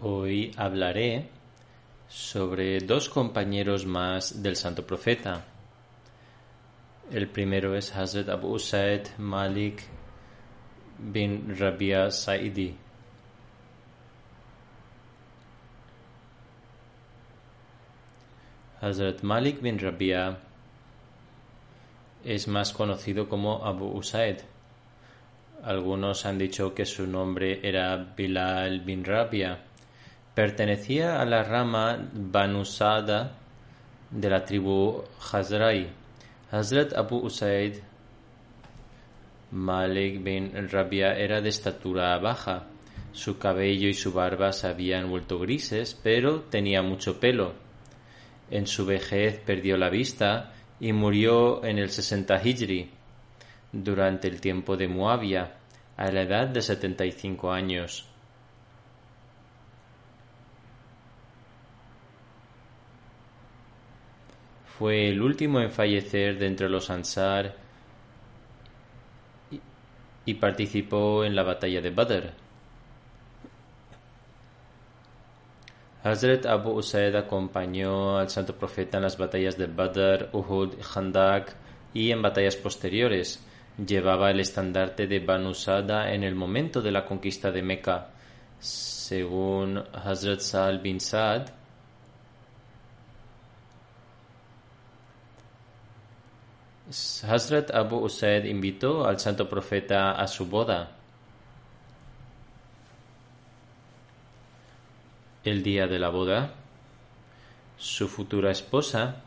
Hoy hablaré sobre dos compañeros más del Santo Profeta. El primero es Hazrat Abu Said Malik bin Rabia Saidi. Hazrat Malik bin Rabia es más conocido como Abu Usaid. Algunos han dicho que su nombre era Bilal bin Rabia. Pertenecía a la rama Banusada de la tribu Hazrai. Hazrat Abu Usaid Malik bin Rabia era de estatura baja. Su cabello y su barba se habían vuelto grises, pero tenía mucho pelo. En su vejez perdió la vista y murió en el 60 Hijri, durante el tiempo de Muavia, a la edad de 75 años. Fue el último en fallecer de entre los Ansar y participó en la batalla de Badr. Hazrat Abu Usaid acompañó al santo profeta en las batallas de Badr, Uhud, Khandak y en batallas posteriores. Llevaba el estandarte de Banu Sada en el momento de la conquista de Meca. Según Hazrat Sal bin Saad, Hazrat Abu Usaid invitó al santo profeta a su boda. El día de la boda, su futura esposa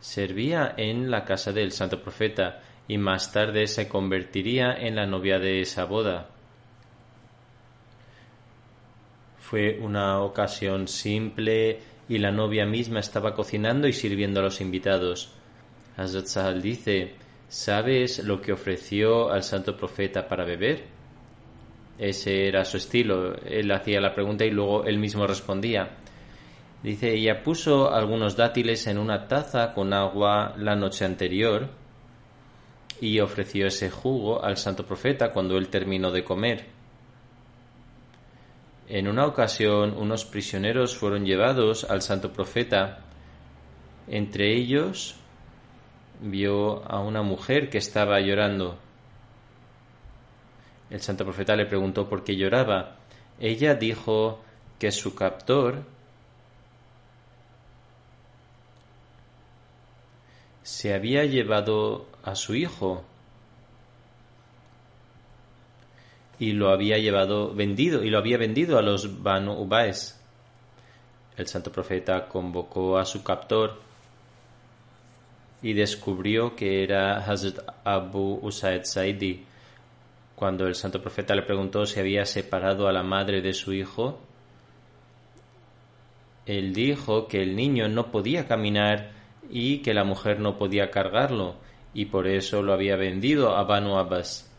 servía en la casa del santo profeta y más tarde se convertiría en la novia de esa boda. Fue una ocasión simple y la novia misma estaba cocinando y sirviendo a los invitados. Hazrat dice, ¿sabes lo que ofreció al santo profeta para beber? Ese era su estilo. Él hacía la pregunta y luego él mismo respondía. Dice, ella puso algunos dátiles en una taza con agua la noche anterior y ofreció ese jugo al santo profeta cuando él terminó de comer. En una ocasión, unos prisioneros fueron llevados al santo profeta. Entre ellos vio a una mujer que estaba llorando. El santo profeta le preguntó por qué lloraba. Ella dijo que su captor se había llevado a su hijo y lo había llevado vendido y lo había vendido a los Banu Ubaes. el santo profeta convocó a su captor y descubrió que era Hazrat Abu Usaid Saidi. Cuando el santo profeta le preguntó si había separado a la madre de su hijo, él dijo que el niño no podía caminar y que la mujer no podía cargarlo, y por eso lo había vendido a Banu Abbas.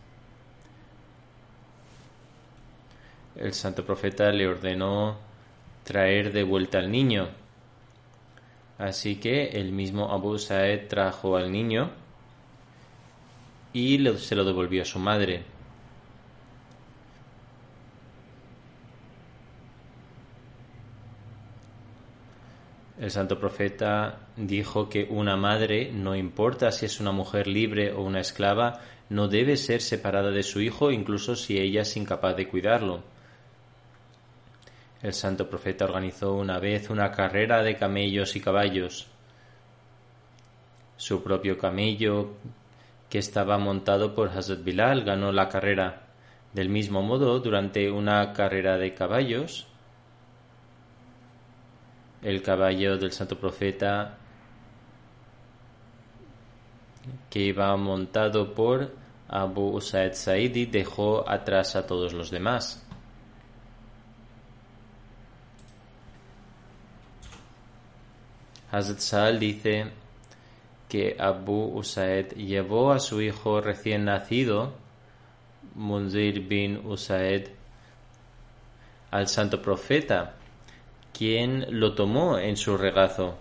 El santo profeta le ordenó traer de vuelta al niño. Así que el mismo Abu Saed trajo al niño y se lo devolvió a su madre. El santo profeta dijo que una madre, no importa si es una mujer libre o una esclava, no debe ser separada de su hijo incluso si ella es incapaz de cuidarlo. El santo profeta organizó una vez una carrera de camellos y caballos. Su propio camello, que estaba montado por Hazrat Bilal, ganó la carrera. Del mismo modo, durante una carrera de caballos, el caballo del santo profeta que iba montado por Abu Usaid Saidi dejó atrás a todos los demás. Hazrat Sal dice que Abu Usaid llevó a su hijo recién nacido, Munzir bin Usaid, al santo profeta quien lo tomó en su regazo.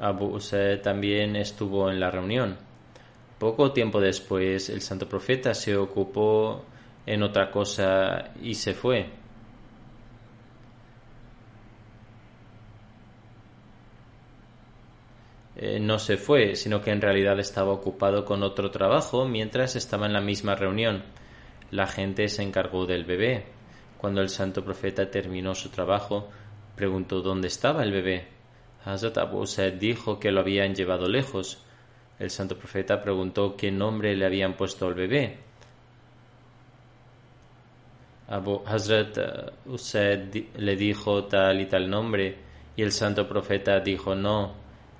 Abu también estuvo en la reunión. Poco tiempo después, el santo profeta se ocupó en otra cosa y se fue. Eh, no se fue, sino que en realidad estaba ocupado con otro trabajo mientras estaba en la misma reunión. La gente se encargó del bebé. Cuando el santo profeta terminó su trabajo, preguntó dónde estaba el bebé. Hazrat Abu Said dijo que lo habían llevado lejos. El santo profeta preguntó qué nombre le habían puesto al bebé. Abu Hazrat uh, Usaid le dijo tal y tal nombre y el santo profeta dijo no,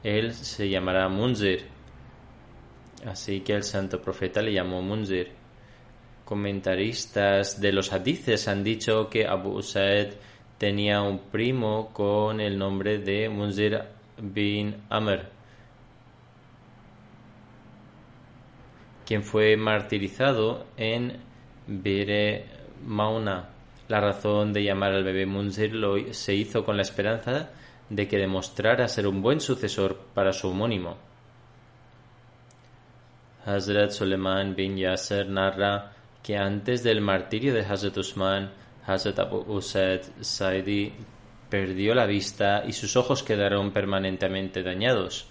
él se llamará Munzir. Así que el santo profeta le llamó Munzir comentaristas de los hadices han dicho que Abu Said tenía un primo con el nombre de Munzir bin Amr, quien fue martirizado en Bire Mauna. La razón de llamar al bebé Munzir lo, se hizo con la esperanza de que demostrara ser un buen sucesor para su homónimo. Hazrat Suleiman bin Yasser narra que antes del martirio de Hazrat Usman, Hazrat Abu Usaid Saidi perdió la vista y sus ojos quedaron permanentemente dañados.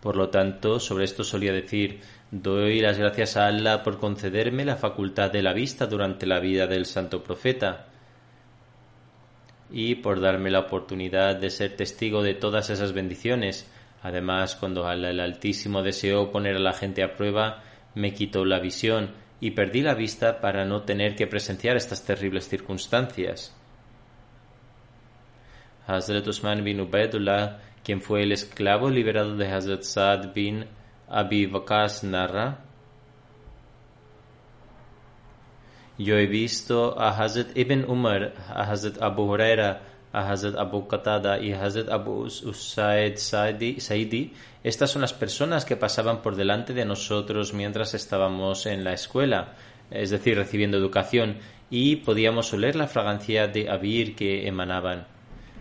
Por lo tanto, sobre esto solía decir, doy las gracias a Allah por concederme la facultad de la vista durante la vida del santo profeta y por darme la oportunidad de ser testigo de todas esas bendiciones. Además, cuando Allah el Altísimo deseó poner a la gente a prueba, me quitó la visión y perdí la vista para no tener que presenciar estas terribles circunstancias. Hazrat Usman bin Ubaidullah, quien fue el esclavo liberado de Hazrat Saad bin Abi Waqas, narra Yo he visto a Hazrat Ibn Umar, a Hazrat Abu Huraira, a Hazrat Abu Qatada y Hazrat Abu Usaid Saidi, estas son las personas que pasaban por delante de nosotros mientras estábamos en la escuela, es decir, recibiendo educación, y podíamos oler la fragancia de abir que emanaban.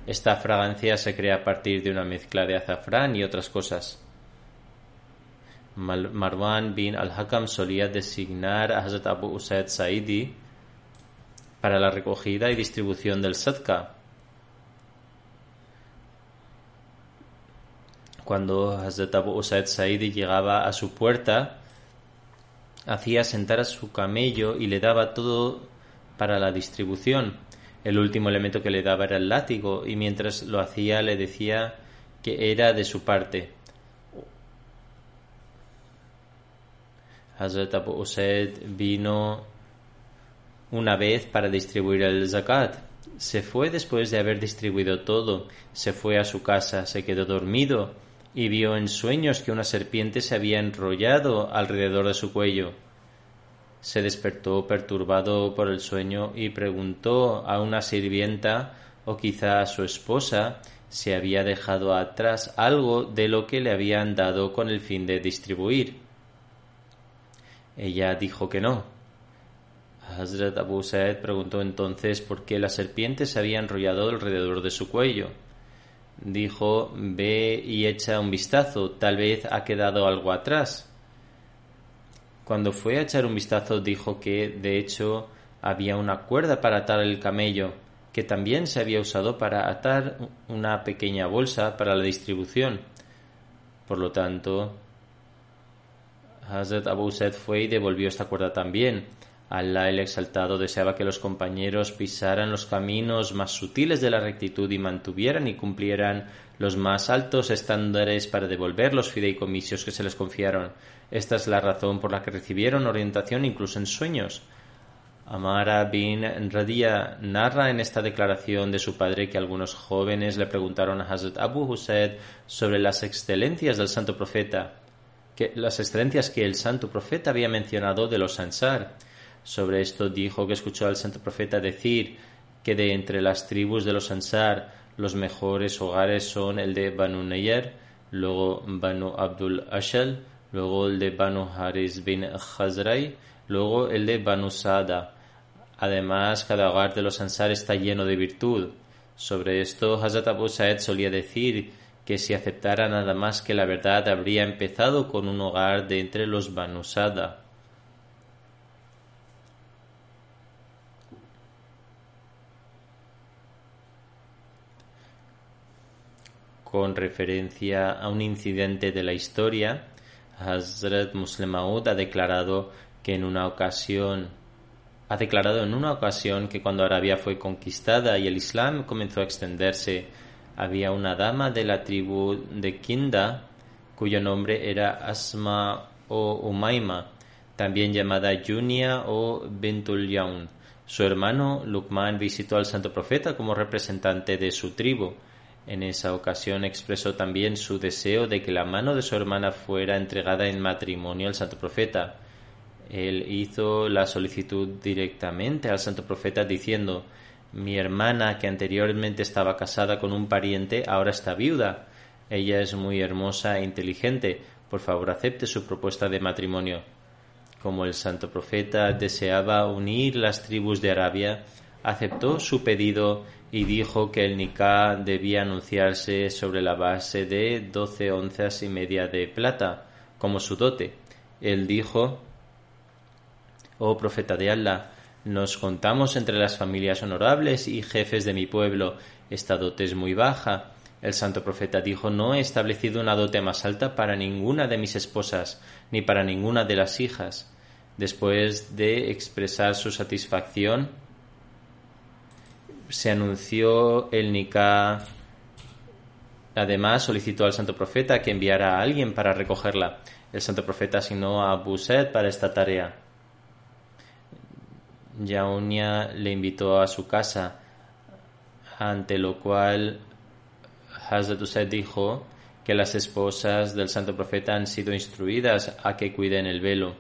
Esta fragancia se crea a partir de una mezcla de azafrán y otras cosas. Marwan bin al-Hakam solía designar a Hazrat Abu Usaid Saidi para la recogida y distribución del sadka, Cuando Hazrat Abu Usaid Saidi llegaba a su puerta, hacía sentar a su camello y le daba todo para la distribución. El último elemento que le daba era el látigo y mientras lo hacía le decía que era de su parte. Hazrat Abu Usaid vino una vez para distribuir el zakat. Se fue después de haber distribuido todo, se fue a su casa, se quedó dormido y vio en sueños que una serpiente se había enrollado alrededor de su cuello. Se despertó perturbado por el sueño y preguntó a una sirvienta o quizá a su esposa si había dejado atrás algo de lo que le habían dado con el fin de distribuir. Ella dijo que no. Hazrat Abu Saed preguntó entonces por qué la serpiente se había enrollado alrededor de su cuello. Dijo, ve y echa un vistazo, tal vez ha quedado algo atrás. Cuando fue a echar un vistazo dijo que, de hecho, había una cuerda para atar el camello, que también se había usado para atar una pequeña bolsa para la distribución. Por lo tanto, Hazrat Abu Said fue y devolvió esta cuerda también. Allah el Exaltado deseaba que los compañeros pisaran los caminos más sutiles de la rectitud y mantuvieran y cumplieran los más altos estándares para devolver los fideicomisos que se les confiaron. Esta es la razón por la que recibieron orientación incluso en sueños. Amara bin Radia narra en esta declaración de su padre que algunos jóvenes le preguntaron a Hazrat Abu Hussein sobre las excelencias del santo profeta, que, las excelencias que el santo profeta había mencionado de los Ansar. Sobre esto dijo que escuchó al santo profeta decir que de entre las tribus de los Ansar los mejores hogares son el de Banu Nayer, luego Banu Abdul Ashal, luego el de Banu Haris bin Khazrai, luego el de Banu Sada. Además, cada hogar de los Ansar está lleno de virtud. Sobre esto, Hazrat Abu Saed solía decir que si aceptara nada más que la verdad habría empezado con un hogar de entre los Banu Con referencia a un incidente de la historia, Hazrat Muslim Maud ha declarado que en una ocasión ha declarado en una ocasión que cuando Arabia fue conquistada y el Islam comenzó a extenderse, había una dama de la tribu de Kinda cuyo nombre era Asma o Umaima, también llamada Junia o Bintul Yaun. Su hermano Lukman visitó al santo profeta como representante de su tribu. En esa ocasión expresó también su deseo de que la mano de su hermana fuera entregada en matrimonio al santo profeta. Él hizo la solicitud directamente al santo profeta diciendo Mi hermana, que anteriormente estaba casada con un pariente, ahora está viuda. Ella es muy hermosa e inteligente. Por favor, acepte su propuesta de matrimonio. Como el santo profeta deseaba unir las tribus de Arabia, aceptó su pedido y dijo que el Nikah debía anunciarse sobre la base de doce onzas y media de plata, como su dote. Él dijo Oh profeta de Allah, nos contamos entre las familias honorables y jefes de mi pueblo. Esta dote es muy baja. El santo profeta dijo No he establecido una dote más alta para ninguna de mis esposas, ni para ninguna de las hijas. Después de expresar su satisfacción, se anunció el Nikah. Además, solicitó al santo profeta que enviara a alguien para recogerla. El santo profeta asignó a Abu para esta tarea. Yaunia le invitó a su casa, ante lo cual Hazrat Usaid dijo que las esposas del santo profeta han sido instruidas a que cuiden el velo.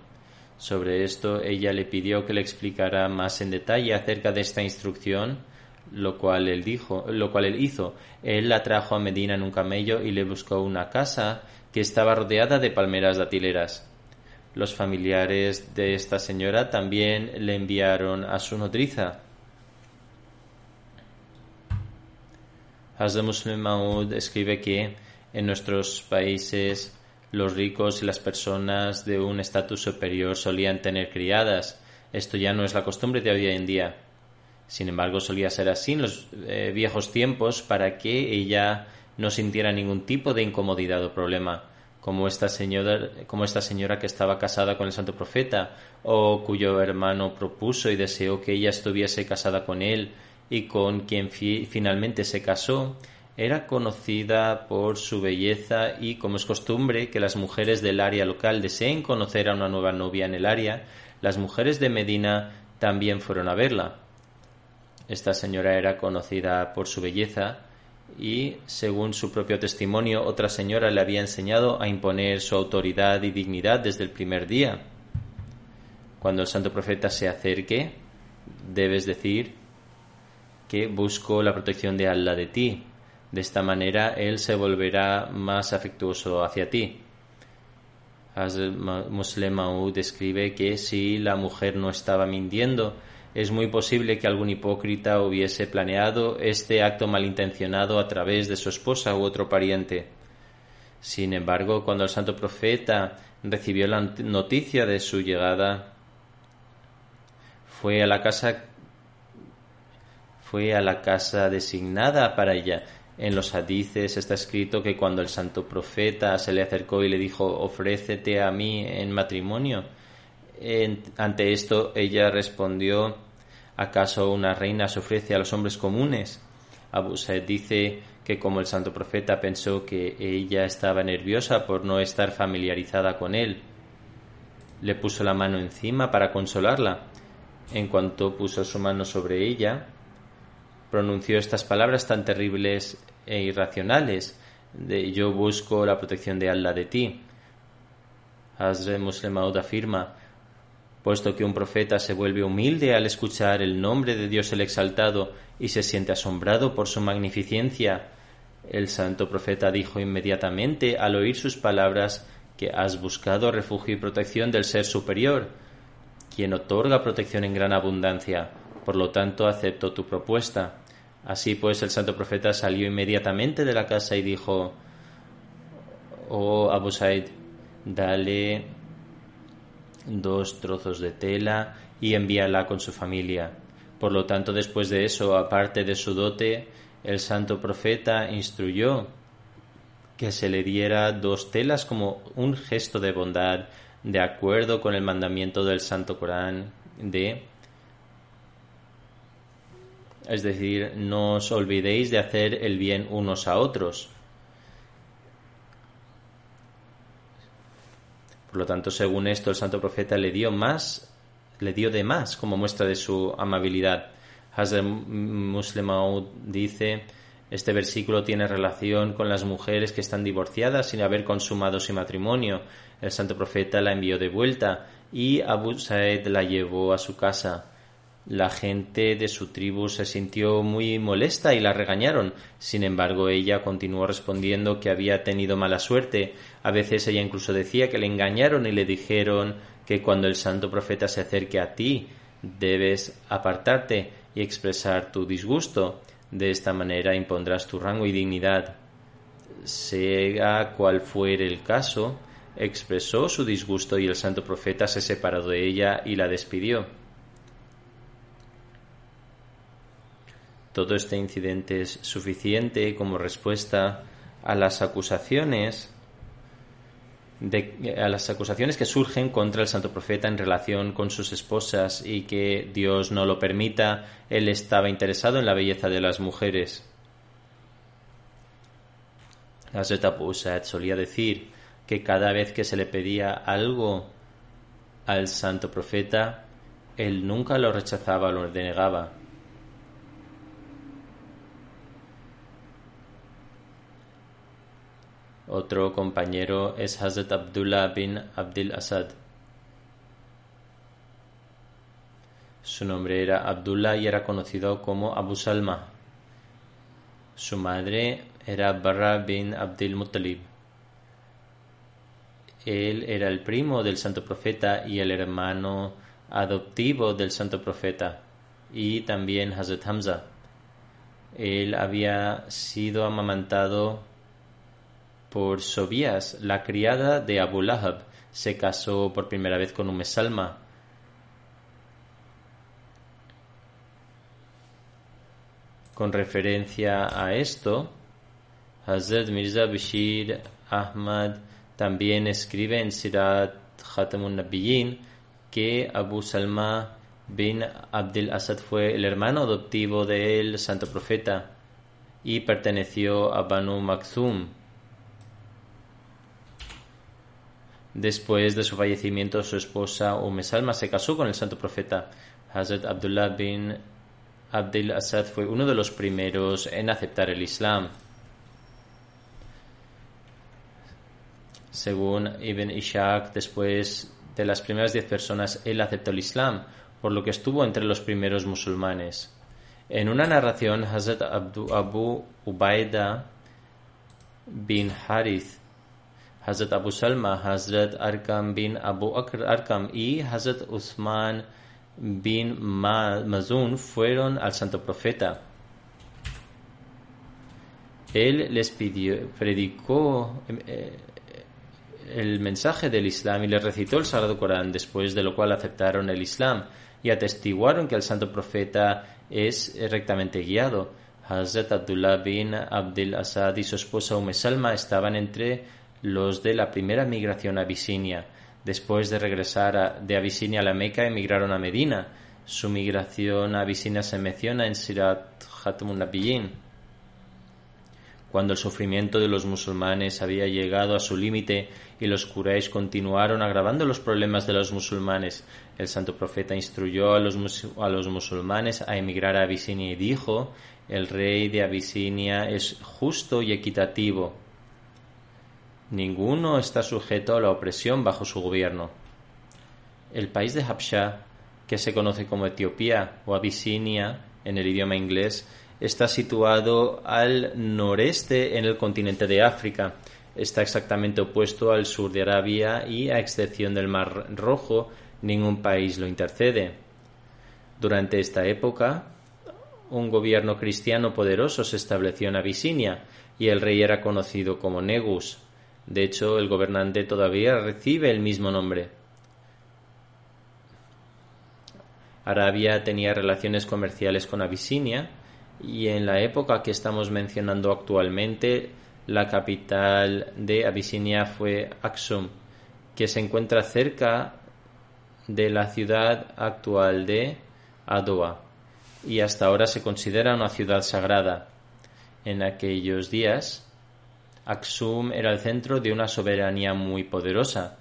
Sobre esto ella le pidió que le explicara más en detalle acerca de esta instrucción lo cual él dijo, lo cual él hizo. Él la trajo a Medina en un camello y le buscó una casa que estaba rodeada de palmeras datileras. Los familiares de esta señora también le enviaron a su nodriza. Hazrat Muslim Maud escribe que en nuestros países los ricos y las personas de un estatus superior solían tener criadas. Esto ya no es la costumbre de hoy en día. Sin embargo, solía ser así en los eh, viejos tiempos para que ella no sintiera ningún tipo de incomodidad o problema, como esta, señora, como esta señora que estaba casada con el santo profeta, o cuyo hermano propuso y deseó que ella estuviese casada con él y con quien finalmente se casó, era conocida por su belleza y, como es costumbre que las mujeres del área local deseen conocer a una nueva novia en el área, las mujeres de Medina también fueron a verla. Esta señora era conocida por su belleza y, según su propio testimonio, otra señora le había enseñado a imponer su autoridad y dignidad desde el primer día. Cuando el santo profeta se acerque, debes decir que busco la protección de Allah de ti. De esta manera él se volverá más afectuoso hacia ti. Muslim Maud describe que si la mujer no estaba mintiendo, es muy posible que algún hipócrita hubiese planeado este acto malintencionado a través de su esposa u otro pariente. Sin embargo, cuando el santo profeta recibió la noticia de su llegada, fue a la casa fue a la casa designada para ella. En los hadices está escrito que cuando el santo profeta se le acercó y le dijo ofrécete a mí en matrimonio, ante esto ella respondió ¿Acaso una reina se ofrece a los hombres comunes? Abu Said dice que como el santo profeta pensó que ella estaba nerviosa por no estar familiarizada con él, le puso la mano encima para consolarla. En cuanto puso su mano sobre ella, pronunció estas palabras tan terribles e irracionales de yo busco la protección de Allah de ti. Hazre Muslim afirma puesto que un profeta se vuelve humilde al escuchar el nombre de Dios el Exaltado y se siente asombrado por su magnificencia. El santo profeta dijo inmediatamente al oír sus palabras que has buscado refugio y protección del Ser Superior, quien otorga protección en gran abundancia. Por lo tanto, acepto tu propuesta. Así pues, el santo profeta salió inmediatamente de la casa y dijo, Oh Abu Said, dale dos trozos de tela y envíala con su familia. Por lo tanto, después de eso, aparte de su dote, el santo profeta instruyó que se le diera dos telas como un gesto de bondad, de acuerdo con el mandamiento del santo Corán de es decir, no os olvidéis de hacer el bien unos a otros. Por lo tanto, según esto, el santo profeta le dio más, le dio de más como muestra de su amabilidad. Hazar Muslim dice, este versículo tiene relación con las mujeres que están divorciadas sin haber consumado su matrimonio. El santo profeta la envió de vuelta y Abu Saed la llevó a su casa. La gente de su tribu se sintió muy molesta y la regañaron. Sin embargo, ella continuó respondiendo que había tenido mala suerte. A veces ella incluso decía que le engañaron y le dijeron que cuando el santo profeta se acerque a ti debes apartarte y expresar tu disgusto. De esta manera impondrás tu rango y dignidad. Sea cual fuere el caso, expresó su disgusto y el santo profeta se separó de ella y la despidió. Todo este incidente es suficiente como respuesta a las acusaciones de, a las acusaciones que surgen contra el santo profeta en relación con sus esposas y que Dios no lo permita, él estaba interesado en la belleza de las mujeres. Hazrat Abu solía decir que cada vez que se le pedía algo al santo profeta, él nunca lo rechazaba lo denegaba. Otro compañero es Hazrat Abdullah bin Abdul Asad. Su nombre era Abdullah y era conocido como Abu Salma. Su madre era Barra bin Abdul Muttalib. Él era el primo del santo profeta y el hermano adoptivo del santo profeta y también Hazrat Hamza. Él había sido amamantado por Sobías, la criada de Abu Lahab, se casó por primera vez con Umm Salma. Con referencia a esto, Hazrat Mirza Bashir Ahmad también escribe en Sirat Khatamun Nabiyyin que Abu Salma bin Abdul Asad fue el hermano adoptivo del santo profeta y perteneció a Banu Makzum, Después de su fallecimiento, su esposa Umm Salma se casó con el santo profeta. Hazrat Abdullah bin Abdel Asad fue uno de los primeros en aceptar el Islam. Según Ibn Ishaq, después de las primeras diez personas, él aceptó el Islam, por lo que estuvo entre los primeros musulmanes. En una narración, Hazrat Abu Ubaida bin Harith, Hazrat Abu Salma, Hazrat Arkam bin Abu Arkam y Hazrat Uthman bin Mazun fueron al santo profeta. Él les predicó eh, el mensaje del Islam y les recitó el Sagrado Corán, después de lo cual aceptaron el Islam y atestiguaron que el santo profeta es rectamente guiado. Hazrat Abdullah bin Abdel Asad y su esposa Umm Salma estaban entre los de la primera migración a Abisinia. Después de regresar de Abisinia a la Meca, emigraron a Medina. Su migración a Abisinia se menciona en Sirat Hatmun Nabiyyin. Cuando el sufrimiento de los musulmanes había llegado a su límite y los Quraysh continuaron agravando los problemas de los musulmanes, el santo profeta instruyó a los, a los musulmanes a emigrar a Abisinia y dijo, el rey de Abisinia es justo y equitativo. Ninguno está sujeto a la opresión bajo su gobierno. El país de Habsha, que se conoce como Etiopía o Abisinia en el idioma inglés, está situado al noreste en el continente de África. Está exactamente opuesto al sur de Arabia y, a excepción del Mar Rojo, ningún país lo intercede. Durante esta época, un gobierno cristiano poderoso se estableció en Abisinia y el rey era conocido como Negus. De hecho, el gobernante todavía recibe el mismo nombre. Arabia tenía relaciones comerciales con Abisinia y en la época que estamos mencionando actualmente, la capital de Abisinia fue Aksum, que se encuentra cerca de la ciudad actual de Adoa y hasta ahora se considera una ciudad sagrada. En aquellos días, Aksum era el centro de una soberanía muy poderosa.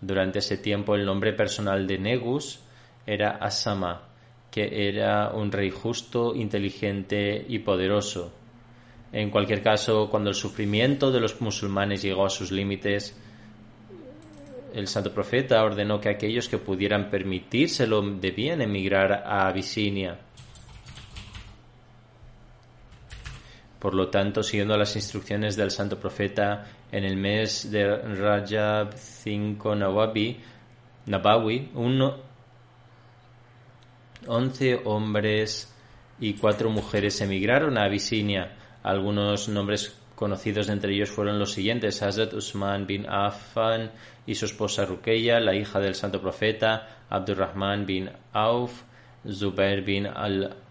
Durante ese tiempo el nombre personal de Negus era Asama, que era un rey justo, inteligente y poderoso. En cualquier caso, cuando el sufrimiento de los musulmanes llegó a sus límites, el santo profeta ordenó que aquellos que pudieran permitírselo debían emigrar a Abisinia. Por lo tanto, siguiendo las instrucciones del santo profeta, en el mes de Rajab 5 Nawabi, Nabawi, un Once hombres y cuatro mujeres emigraron a Abisinia. Algunos nombres conocidos entre ellos fueron los siguientes: Hazrat Usman bin Affan y su esposa Rukeya, la hija del santo profeta, Abdurrahman bin Auf, Zubair bin al-Awarmra,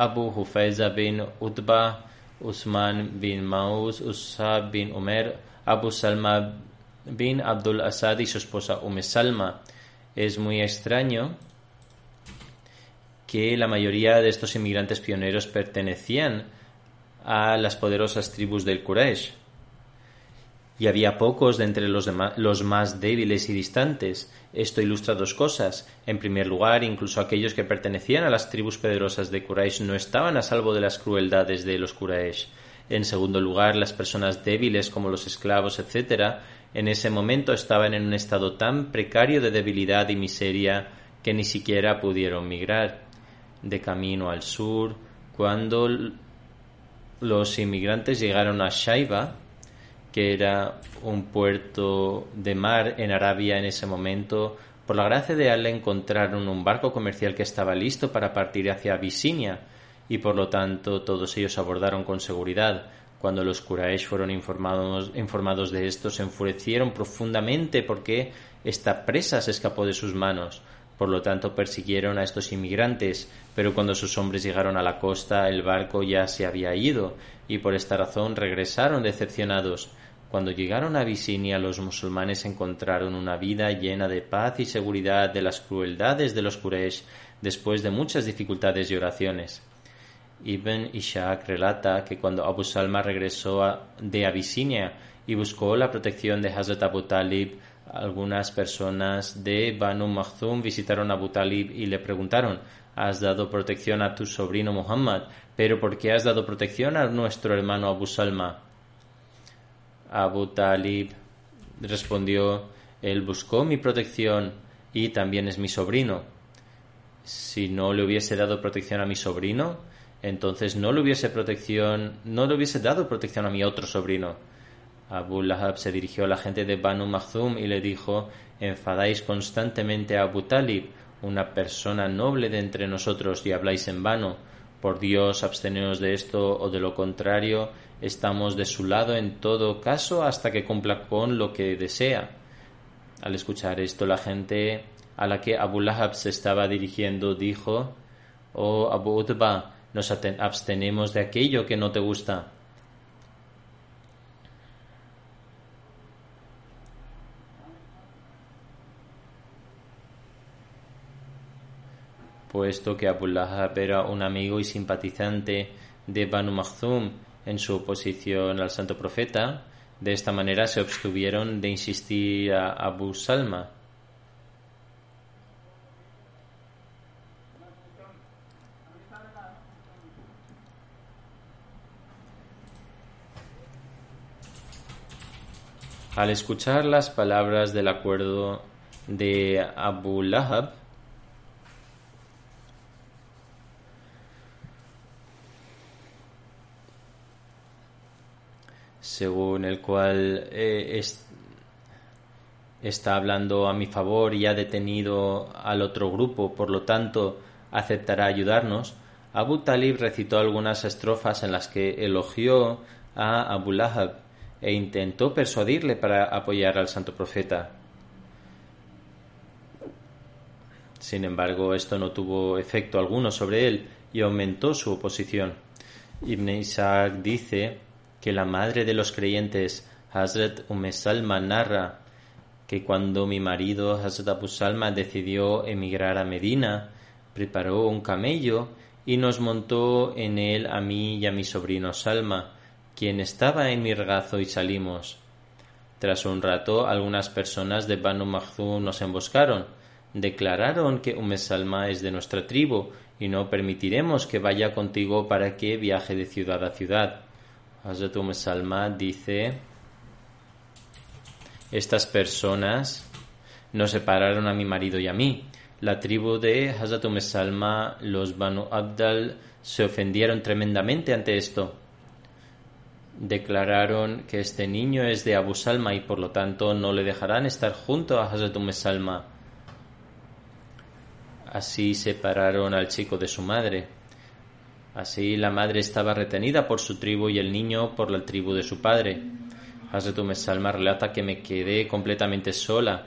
Abu Hufaiza bin Utba, Usman bin Maus, Usab bin Umer, Abu Salma bin Abdul Asad y su esposa Umm Salma. Es muy extraño que la mayoría de estos inmigrantes pioneros pertenecían a las poderosas tribus del Quraysh. Y había pocos de entre los, los, más débiles y distantes. Esto ilustra dos cosas. En primer lugar, incluso aquellos que pertenecían a las tribus poderosas de Quraysh no estaban a salvo de las crueldades de los Quraysh. En segundo lugar, las personas débiles como los esclavos, etc., en ese momento estaban en un estado tan precario de debilidad y miseria que ni siquiera pudieron migrar. De camino al sur, cuando los inmigrantes llegaron a Shaiba, que era un puerto de mar en Arabia en ese momento, por la gracia de Allah encontraron un barco comercial que estaba listo para partir hacia Abisinia y por lo tanto todos ellos abordaron con seguridad. Cuando los Quraysh fueron informados, informados de esto, se enfurecieron profundamente porque esta presa se escapó de sus manos. Por lo tanto, persiguieron a estos inmigrantes, pero cuando sus hombres llegaron a la costa, el barco ya se había ido, y por esta razón regresaron decepcionados. Cuando llegaron a Abisinia, los musulmanes encontraron una vida llena de paz y seguridad de las crueldades de los Quraysh, después de muchas dificultades y oraciones. Ibn Ishaq relata que cuando Abu Salma regresó de Abisinia y buscó la protección de Hazrat Abu Talib, Algunas personas de Banu Makhzum visitaron a Abu Talib y le preguntaron, has dado protección a tu sobrino Muhammad, pero ¿por qué has dado protección a nuestro hermano Abu Salma? Abu Talib respondió, él buscó mi protección y también es mi sobrino. Si no le hubiese dado protección a mi sobrino, entonces no le hubiese protección, no le hubiese dado protección a mi otro sobrino. Abu Lahab se dirigió a la gente de Banu Makhzum y le dijo, enfadáis constantemente a Abu Talib, una persona noble de entre nosotros, y habláis en vano. Por Dios, absteneos de esto o de lo contrario, estamos de su lado en todo caso hasta que cumpla con lo que desea. Al escuchar esto, la gente a la que Abu Lahab se estaba dirigiendo dijo, Oh Abu Utba, nos abstenemos de aquello que no te gusta. Puesto que Abu Lahab era un amigo y simpatizante de Banu Makhzum en su oposición al santo profeta, de esta manera se abstuvieron de insistir a Abu Salma. Al escuchar las palabras del acuerdo de Abu Lahab, según el cual eh, está hablando a mi favor y ha detenido al otro grupo, por lo tanto aceptará ayudarnos, Abu Talib recitó algunas estrofas en las que elogió a Abu Lahab e intentó persuadirle para apoyar al santo profeta. Sin embargo, esto no tuvo efecto alguno sobre él y aumentó su oposición. Ibn Isaac dice que la madre de los creyentes, Hazrat Umm Salma, narra que cuando mi marido Hazrat Abu Salma decidió emigrar a Medina, preparó un camello y nos montó en él a mí y a mi sobrino Salma, quien estaba en mi regazo y salimos. Tras un rato, algunas personas de Banu Makhzum nos emboscaron. Declararon que Umm Salma es de nuestra tribu y no permitiremos que vaya contigo para que viaje de ciudad a ciudad. Hazrat Umm Salma dice, estas personas nos separaron a mi marido y a mí. La tribu de Hazrat Umm Salma, los Banu Abdal, se ofendieron tremendamente ante esto. Declararon que este niño es de Abu Salma y por lo tanto no le dejarán estar junto a Hazrat Umm Salma. Así separaron al chico de su madre. Así la madre estaba retenida por su tribu y el niño por la tribu de su padre. Hazrat Salma relata que me quedé completamente sola.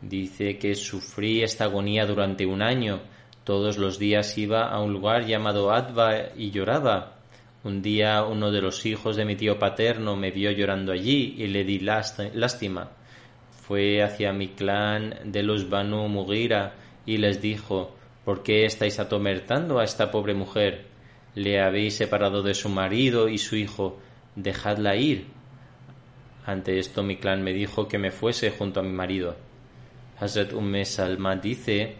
Dice que sufrí esta agonía durante un año. Todos los días iba a un lugar llamado Adva y lloraba. Un día uno de los hijos de mi tío paterno me vio llorando allí y le di lástima. Fue hacia mi clan de los Banu Mugira y les dijo ¿Por qué estáis atomertando a esta pobre mujer? Le habéis separado de su marido y su hijo, dejadla ir. Ante esto mi clan me dijo que me fuese junto a mi marido. Hazrat Umm Salma dice,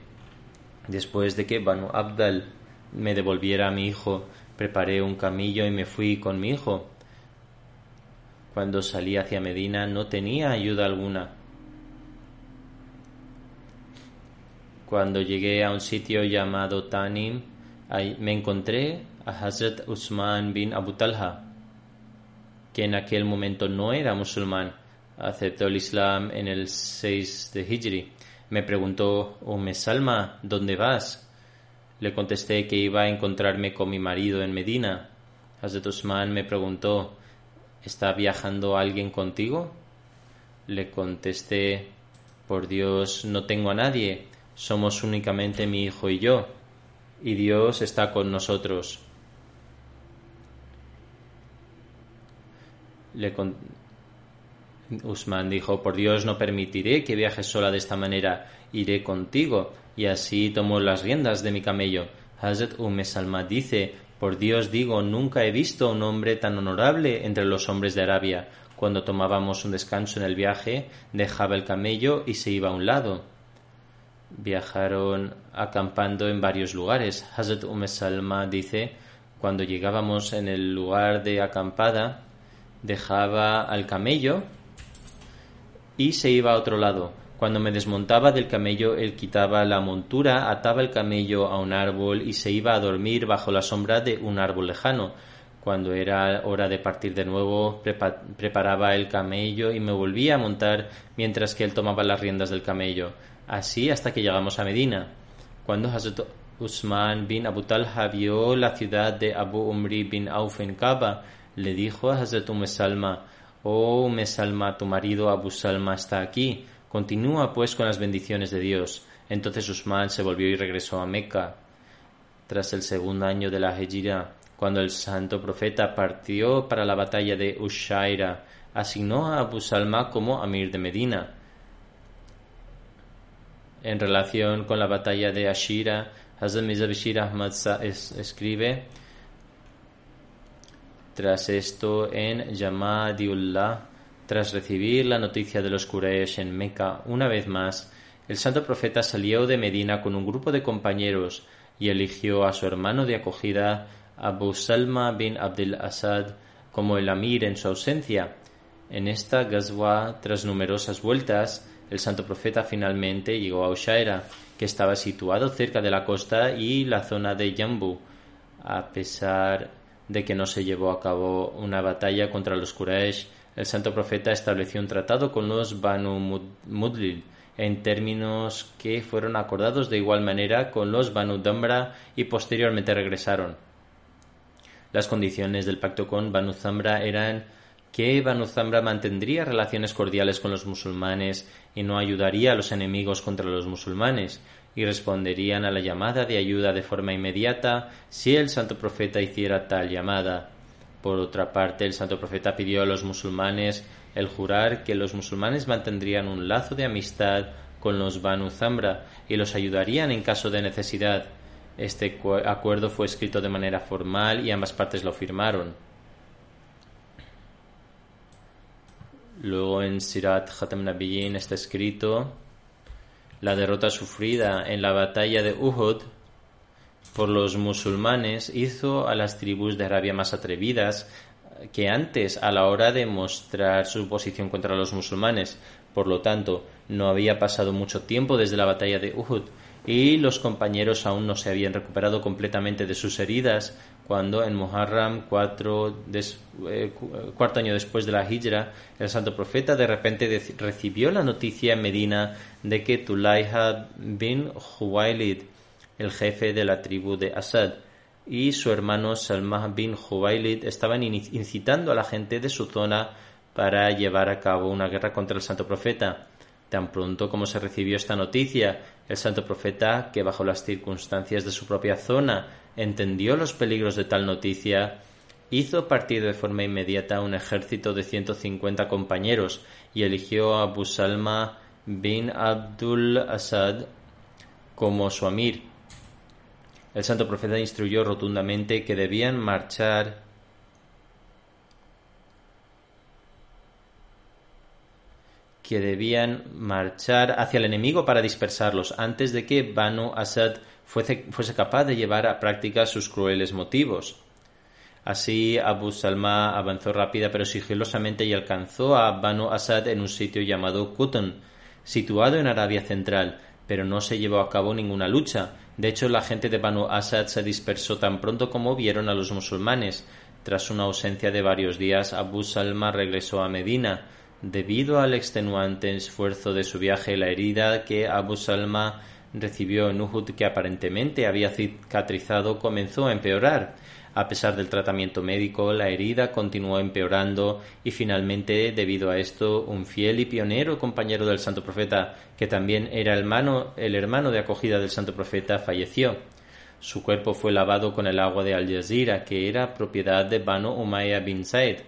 después de que Banu Abdal me devolviera a mi hijo, preparé un camillo y me fui con mi hijo. Cuando salí hacia Medina no tenía ayuda alguna. Cuando llegué a un sitio llamado Tanim, me encontré a Hazrat Usman bin Abu Talha, que en aquel momento no era musulmán, aceptó el Islam en el 6 de Hijri. Me preguntó, Umm Salma, ¿dónde vas? Le contesté que iba a encontrarme con mi marido en Medina. Hazrat Usman me preguntó, ¿está viajando alguien contigo? Le contesté, por Dios, no tengo a nadie, somos únicamente mi hijo y yo, y Dios está con nosotros. Le Usman dijo, por Dios no permitiré que viajes sola de esta manera, iré contigo. Y así tomó las riendas de mi camello. Hazrat Umm Salma dice, por Dios digo, nunca he visto un hombre tan honorable entre los hombres de Arabia. Cuando tomábamos un descanso en el viaje, dejaba el camello y se iba a un lado. Viajaron acampando en varios lugares. Hazrat Umm Salma dice, cuando llegábamos en el lugar de acampada, dejaba al camello y se iba a otro lado. Cuando me desmontaba del camello, él quitaba la montura, ataba el camello a un árbol y se iba a dormir bajo la sombra de un árbol lejano. Cuando era hora de partir de nuevo, preparaba el camello y me volvía a montar mientras que él tomaba las riendas del camello. Así hasta que llegamos a Medina. Cuando Hazrat Usman bin Abu vio la ciudad de Abu Umri bin Auf en le dijo a Hazrat Umm Oh Umm Salma, tu marido Abu Salma está aquí. Continúa pues con las bendiciones de Dios. Entonces Usman se volvió y regresó a Meca. Tras el segundo año de la Hejira, cuando el santo profeta partió para la batalla de Ushaira, asignó a Abu Salma como Amir de Medina. En relación con la batalla de Ashira, Hazrat Mirza Bashir Ahmad escribe tras esto en Yamadiullah tras recibir la noticia de los Quraysh en Meca una vez más, el santo profeta salió de Medina con un grupo de compañeros y eligió a su hermano de acogida, Abu Salma bin Abdul Asad, como el amir en su ausencia. En esta Gazwa, tras numerosas vueltas, el santo profeta finalmente llegó a Ushaira, que estaba situado cerca de la costa y la zona de Jambu. A pesar de que no se llevó a cabo una batalla contra los Quraysh, el santo profeta estableció un tratado con los Banu Mudlil en términos que fueron acordados de igual manera con los Banu Dambra y posteriormente regresaron. Las condiciones del pacto con Banu Zambra eran que Banu Zambra mantendría relaciones cordiales con los musulmanes y no ayudaría a los enemigos contra los musulmanes, y responderían a la llamada de ayuda de forma inmediata si el santo profeta hiciera tal llamada. Por otra parte, el santo profeta pidió a los musulmanes el jurar que los musulmanes mantendrían un lazo de amistad con los Banu Zambra y los ayudarían en caso de necesidad. Este acuerdo fue escrito de manera formal y ambas partes lo firmaron. Luego en Sirat Nabiyyin está escrito la derrota sufrida en la batalla de Uhud por los musulmanes hizo a las tribus de Arabia más atrevidas que antes a la hora de mostrar su posición contra los musulmanes. Por lo tanto, no había pasado mucho tiempo desde la batalla de Uhud y los compañeros aún no se habían recuperado completamente de sus heridas cuando en Muharram, eh, cuarto año después de la Hijra, el santo profeta de repente recibió la noticia en Medina de que Tulayha bin Huwailid el jefe de la tribu de Asad, y su hermano Salmah bin Jubailid estaban incitando a la gente de su zona para llevar a cabo una guerra contra el santo profeta. Tan pronto como se recibió esta noticia, el santo profeta, que bajo las circunstancias de su propia zona entendió los peligros de tal noticia, hizo partir de forma inmediata un ejército de 150 compañeros y eligió a Abu Salma bin Abdul Asad como su amir, el santo profeta instruyó rotundamente que debían marchar que debían marchar hacia el enemigo para dispersarlos antes de que Banu Asad fuese, capaz de llevar a práctica sus crueles motivos. Así Abu Salma avanzó rápida pero sigilosamente y alcanzó a Banu Asad en un sitio llamado Qutn, situado en Arabia Central, pero no se llevó a cabo ninguna lucha, de hecho, la gente de Banu Asad se dispersó tan pronto como vieron a los musulmanes. Tras una ausencia de varios días, Abu Salma regresó a Medina. Debido al extenuante esfuerzo de su viaje, la herida que Abu Salma recibió en Uhud, que aparentemente había cicatrizado, comenzó a empeorar. A pesar del tratamiento médico, la herida continuó empeorando y finalmente, debido a esto, un fiel y pionero compañero del Santo Profeta, que también era hermano, el hermano de acogida del Santo Profeta, falleció. Su cuerpo fue lavado con el agua de Al Jazeera, que era propiedad de Banu Umayya bin Said,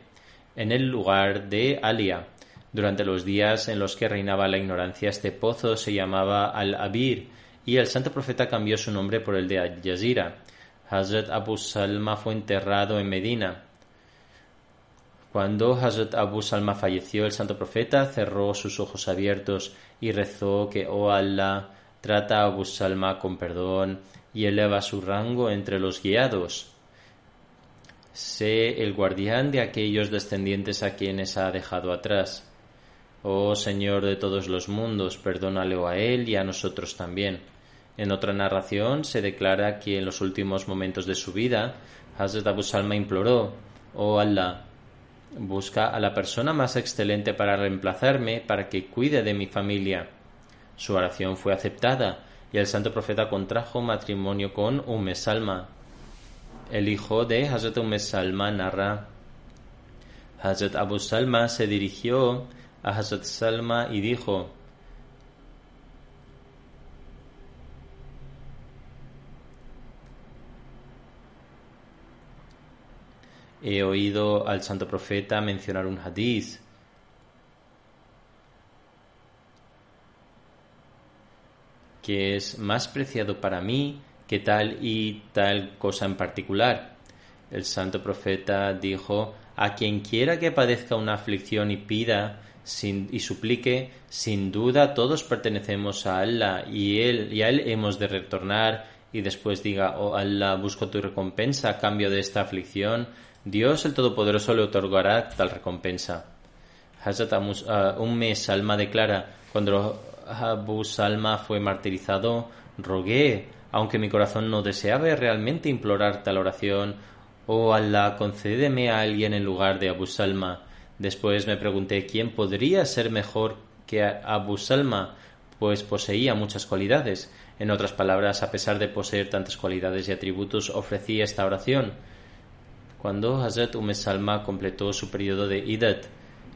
en el lugar de Alia. Durante los días en los que reinaba la ignorancia, este pozo se llamaba Al-Abir y el Santo Profeta cambió su nombre por el de Al Jazeera. Hazrat Abu Salma fue enterrado en Medina. Cuando Hazrat Abu Salma falleció, el santo profeta cerró sus ojos abiertos y rezó que, oh Allah, trata a Abu Salma con perdón y eleva su rango entre los guiados. Sé el guardián de aquellos descendientes a quienes ha dejado atrás. Oh Señor de todos los mundos, perdónale a él y a nosotros también. En otra narración se declara que en los últimos momentos de su vida, Hazrat Abu Salma imploró, Oh Allah, busca a la persona más excelente para reemplazarme para que cuide de mi familia. Su oración fue aceptada y el santo profeta contrajo matrimonio con Umm Salma. El hijo de Hazrat Umm Salma narra Hazrat Abu Salma se dirigió a Hazrat Salma y dijo He oído al santo profeta mencionar un hadiz que es más preciado para mí que tal y tal cosa en particular. El santo profeta dijo, a quien quiera que padezca una aflicción y pida y suplique, sin duda todos pertenecemos a Allah y, él, y a Él hemos de retornar y después diga, oh Allah, busco tu recompensa a cambio de esta aflicción, Dios el Todopoderoso le otorgará tal recompensa. Hazrat Umm Salma declara, cuando Abu Salma fue martirizado, rogué, aunque mi corazón no deseaba realmente implorar tal oración, oh Allah, concédeme a alguien en lugar de Abu Salma. Después me pregunté quién podría ser mejor que Abu Salma, pues poseía muchas cualidades. En otras palabras, a pesar de poseer tantas cualidades y atributos, ofrecí esta oración. Cuando Hazrat Umm Salma completó su periodo de Idat,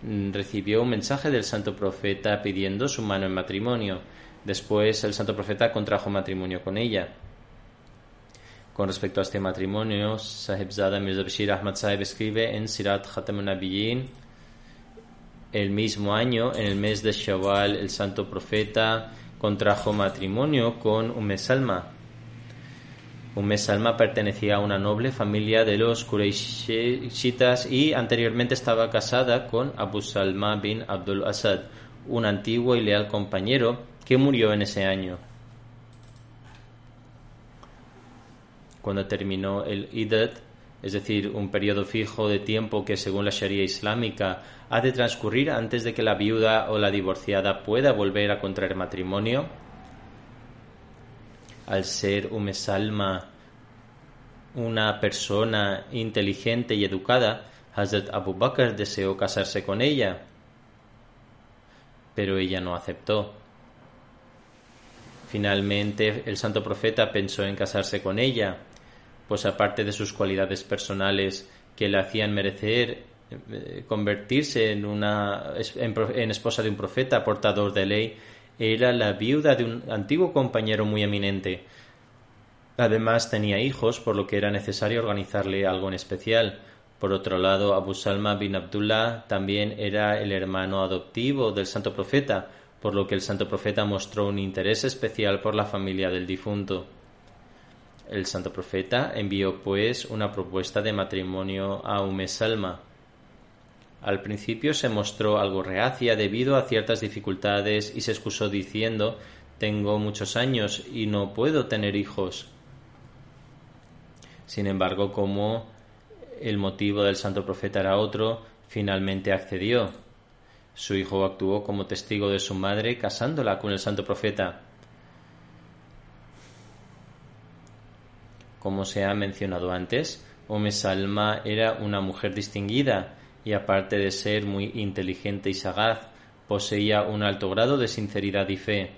mm, recibió un mensaje del santo profeta pidiendo su mano en matrimonio. Después el santo profeta contrajo matrimonio con ella. Con respecto a este matrimonio, Zada Mirza Bashir Ahmad Sahib escribe en Sirat Nabiyin el mismo año, en el mes de Shawwal, el santo profeta contrajo matrimonio con Umm Salma. Salma pertenecía a una noble familia de los Quraishitas y anteriormente estaba casada con Abu Salma bin Abdul Asad, un antiguo y leal compañero que murió en ese año. Cuando terminó el Idat, es decir, un periodo fijo de tiempo que según la Sharia islámica ha de transcurrir antes de que la viuda o la divorciada pueda volver a contraer matrimonio, al ser Umm Salma una persona inteligente y educada, Hazrat Abu Bakr deseó casarse con ella, pero ella no aceptó. Finalmente, el santo profeta pensó en casarse con ella, pues aparte de sus cualidades personales que le hacían merecer eh, convertirse en una en esposa de un profeta portador de ley, era la viuda de un antiguo compañero muy eminente. Además tenía hijos, por lo que era necesario organizarle algo en especial. Por otro lado, Abu Salma bin Abdullah también era el hermano adoptivo del santo profeta, por lo que el santo profeta mostró un interés especial por la familia del difunto. El santo profeta envió pues una propuesta de matrimonio a Umm Salma. Al principio se mostró algo reacia debido a ciertas dificultades y se excusó diciendo Tengo muchos años y no puedo tener hijos. Sin embargo, como el motivo del santo profeta era otro, finalmente accedió. Su hijo actuó como testigo de su madre casándola con el santo profeta. Como se ha mencionado antes, Ome Salma era una mujer distinguida y aparte de ser muy inteligente y sagaz, poseía un alto grado de sinceridad y fe.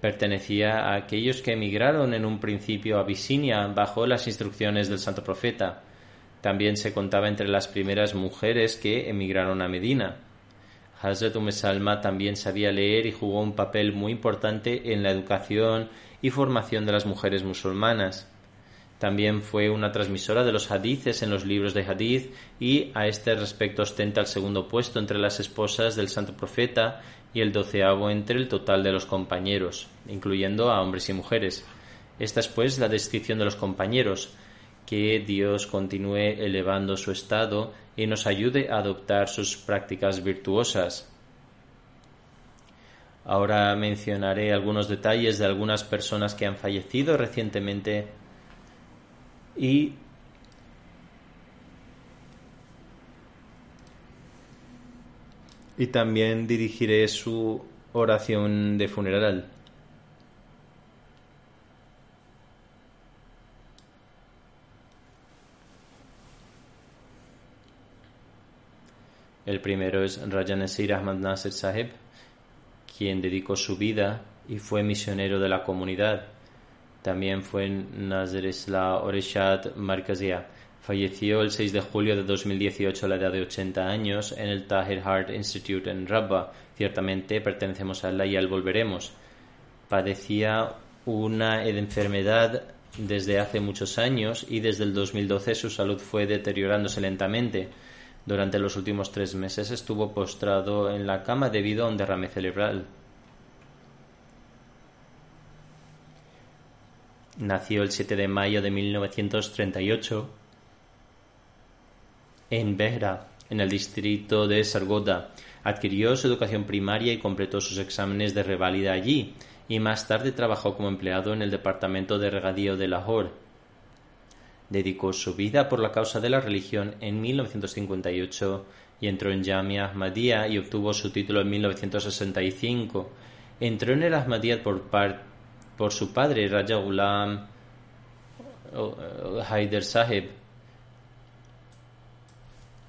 Pertenecía a aquellos que emigraron en un principio a Abisinia bajo las instrucciones del santo profeta. También se contaba entre las primeras mujeres que emigraron a Medina. Hazrat Umm Salma también sabía leer y jugó un papel muy importante en la educación y formación de las mujeres musulmanas. También fue una transmisora de los hadices en los libros de hadith y a este respecto ostenta el segundo puesto entre las esposas del santo profeta y el doceavo entre el total de los compañeros, incluyendo a hombres y mujeres. Esta es pues la descripción de los compañeros, que Dios continúe elevando su estado y nos ayude a adoptar sus prácticas virtuosas. Ahora mencionaré algunos detalles de algunas personas que han fallecido recientemente y y también dirigiré su oración de funeral. El primero es Rajanesir Ahmad Nasir Sahib, quien dedicó su vida y fue misionero de la comunidad. También fue Nazir Isla Oreshad Markazia. Falleció el 6 de julio de 2018 a la edad de 80 años en el Tahir Heart Institute en Rabba. Ciertamente pertenecemos a Allah y al volveremos. Padecía una enfermedad desde hace muchos años y desde el 2012 su salud fue deteriorándose lentamente. Durante los últimos tres meses estuvo postrado en la cama debido a un derrame cerebral. Nació el 7 de mayo de 1938 en Behra, en el distrito de Sargoda. Adquirió su educación primaria y completó sus exámenes de reválida allí, y más tarde trabajó como empleado en el departamento de regadío de Lahore. Dedicó su vida por la causa de la religión en 1958 y entró en Jamia Ahmadiyya y obtuvo su título en 1965. Entró en el Ahmadiyya por, por su padre, Raja Ghulam Haider Sahib,